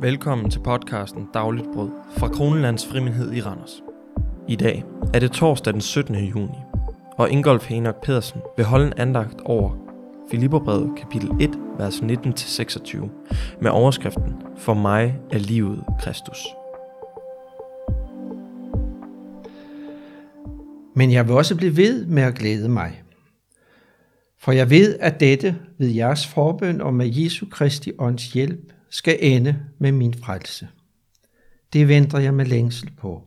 Velkommen til podcasten Dagligt Brød fra Kronelands Frimindhed i Randers. I dag er det torsdag den 17. juni, og Ingolf Henok Pedersen vil holde en andagt over Filipperbrevet kapitel 1, vers 19-26 med overskriften For mig er livet Kristus. Men jeg vil også blive ved med at glæde mig. For jeg ved, at dette ved jeres forbøn og med Jesu Kristi ånds hjælp skal ende med min frelse. Det venter jeg med længsel på.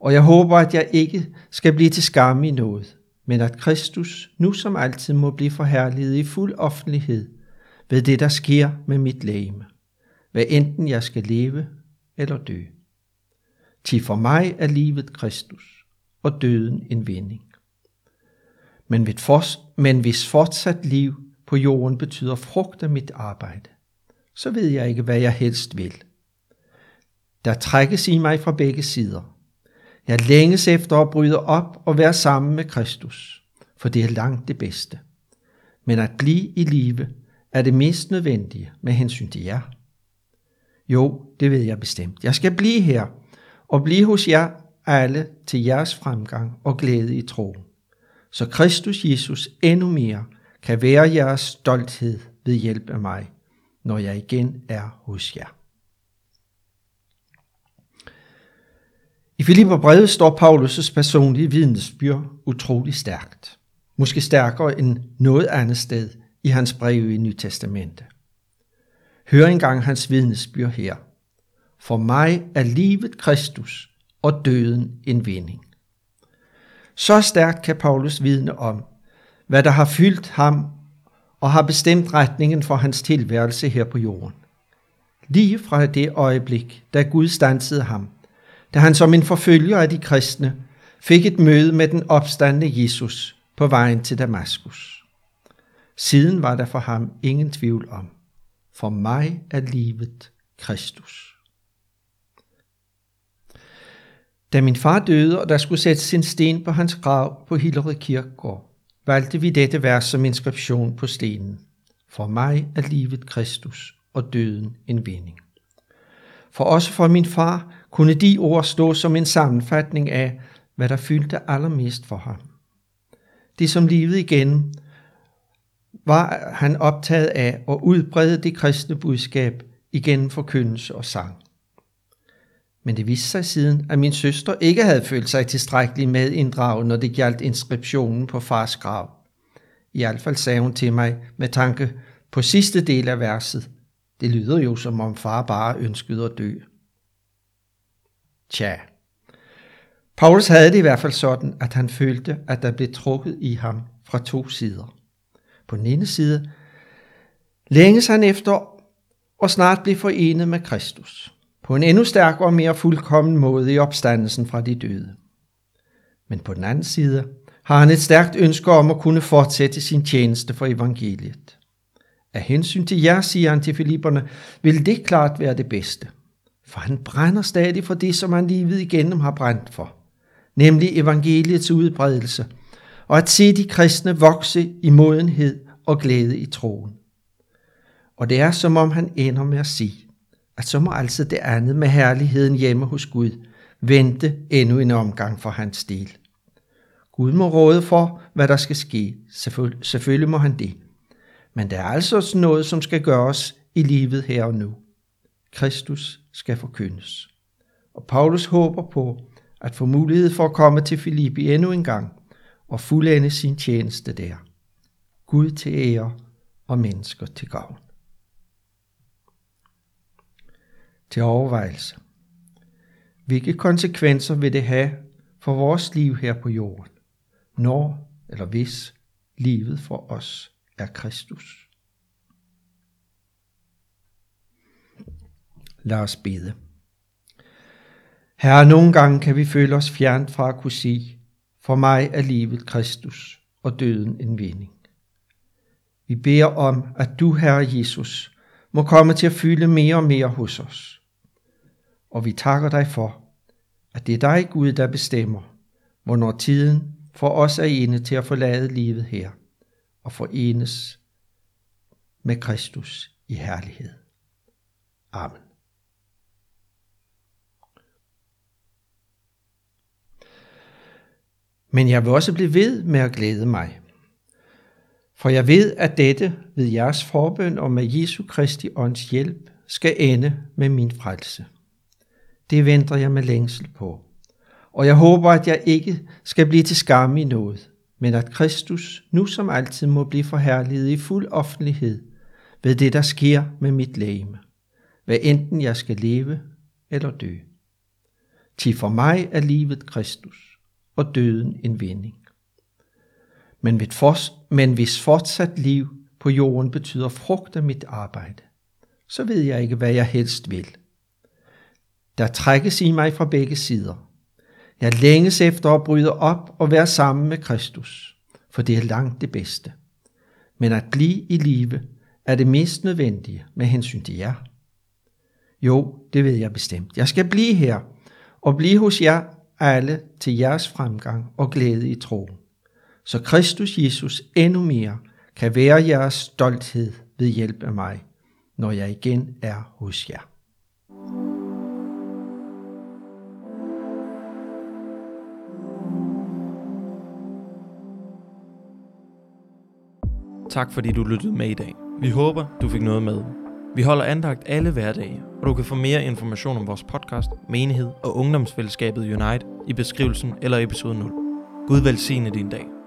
Og jeg håber, at jeg ikke skal blive til skam i noget, men at Kristus nu som altid må blive forherliget i fuld offentlighed ved det, der sker med mit lægeme, hvad enten jeg skal leve eller dø. Til for mig er livet Kristus, og døden en vinding. Men, men hvis fortsat liv på jorden betyder frugt af mit arbejde, så ved jeg ikke, hvad jeg helst vil. Der trækkes i mig fra begge sider. Jeg længes efter at bryde op og være sammen med Kristus, for det er langt det bedste. Men at blive i live er det mest nødvendige med hensyn til jer. Jo, det ved jeg bestemt. Jeg skal blive her og blive hos jer alle til jeres fremgang og glæde i troen, så Kristus Jesus endnu mere kan være jeres stolthed ved hjælp af mig, når jeg igen er hos jer. I Filipperbrevet står Paulus' personlige vidnesbyrd utrolig stærkt. Måske stærkere end noget andet sted i hans brev i Nyt Testamente. Hør engang hans vidnesbyrd her. For mig er livet Kristus og døden en vinding. Så stærkt kan Paulus vidne om, hvad der har fyldt ham og har bestemt retningen for hans tilværelse her på jorden. Lige fra det øjeblik, da Gud stansede ham, da han som en forfølger af de kristne fik et møde med den opstandende Jesus på vejen til Damaskus. Siden var der for ham ingen tvivl om, for mig er livet Kristus. Da min far døde, og der skulle sættes sin sten på hans grav på Hillerød Kirkegård, valgte vi dette vers som inskription på stenen. For mig er livet Kristus og døden en vinding. For også for min far kunne de ord stå som en sammenfatning af, hvad der fyldte allermest for ham. Det som livet igen var han optaget af at udbrede det kristne budskab igennem forkyndelse og sang. Men det viste sig siden, at min søster ikke havde følt sig tilstrækkelig medinddraget, når det gjaldt inskriptionen på fars grav. I hvert fald sagde hun til mig med tanke på sidste del af verset. Det lyder jo som om far bare ønskede at dø. Tja. Paulus havde det i hvert fald sådan, at han følte, at der blev trukket i ham fra to sider. På den ene side længes han efter og snart blive forenet med Kristus på en endnu stærkere og mere fuldkommen måde i opstandelsen fra de døde. Men på den anden side har han et stærkt ønske om at kunne fortsætte sin tjeneste for evangeliet. Af hensyn til jer, siger han til Filipperne, vil det klart være det bedste. For han brænder stadig for det, som han livet igennem har brændt for, nemlig evangeliets udbredelse, og at se de kristne vokse i modenhed og glæde i troen. Og det er som om han ender med at sige, at så må altså det andet med herligheden hjemme hos Gud vente endnu en omgang for hans del. Gud må råde for, hvad der skal ske. Selvføl- selvfølgelig må han det. Men der er altså også noget, som skal gøres i livet her og nu. Kristus skal forkyndes. Og Paulus håber på at få mulighed for at komme til Filippi endnu en gang og fuldende sin tjeneste der. Gud til ære og mennesker til gavn. Til overvejelse. Hvilke konsekvenser vil det have for vores liv her på jorden, når eller hvis livet for os er Kristus? Lad os bede. Herre, nogle gange kan vi føle os fjernt fra at kunne sige, for mig er livet Kristus og døden en vinding. Vi beder om, at du, Herre Jesus, må komme til at fylde mere og mere hos os og vi takker dig for, at det er dig, Gud, der bestemmer, hvornår tiden for os er inde til at forlade livet her og forenes med Kristus i herlighed. Amen. Men jeg vil også blive ved med at glæde mig. For jeg ved, at dette ved jeres forbøn og med Jesu Kristi ånds hjælp skal ende med min frelse. Det venter jeg med længsel på. Og jeg håber, at jeg ikke skal blive til skam i noget, men at Kristus nu som altid må blive forherliget i fuld offentlighed ved det, der sker med mit lægeme, hvad enten jeg skal leve eller dø. Til for mig er livet Kristus, og døden en vinding. Men, for, men hvis fortsat liv på jorden betyder frugt af mit arbejde, så ved jeg ikke, hvad jeg helst vil. Der trækkes i mig fra begge sider. Jeg længes efter at bryde op og være sammen med Kristus, for det er langt det bedste. Men at blive i live er det mest nødvendige med hensyn til jer. Jo, det ved jeg bestemt. Jeg skal blive her og blive hos jer alle til jeres fremgang og glæde i troen, så Kristus Jesus endnu mere kan være jeres stolthed ved hjælp af mig, når jeg igen er hos jer. Tak fordi du lyttede med i dag. Vi håber, du fik noget med. Vi holder andagt alle hverdage, og du kan få mere information om vores podcast, menighed og ungdomsfællesskabet Unite i beskrivelsen eller episode 0. Gud velsigne din dag.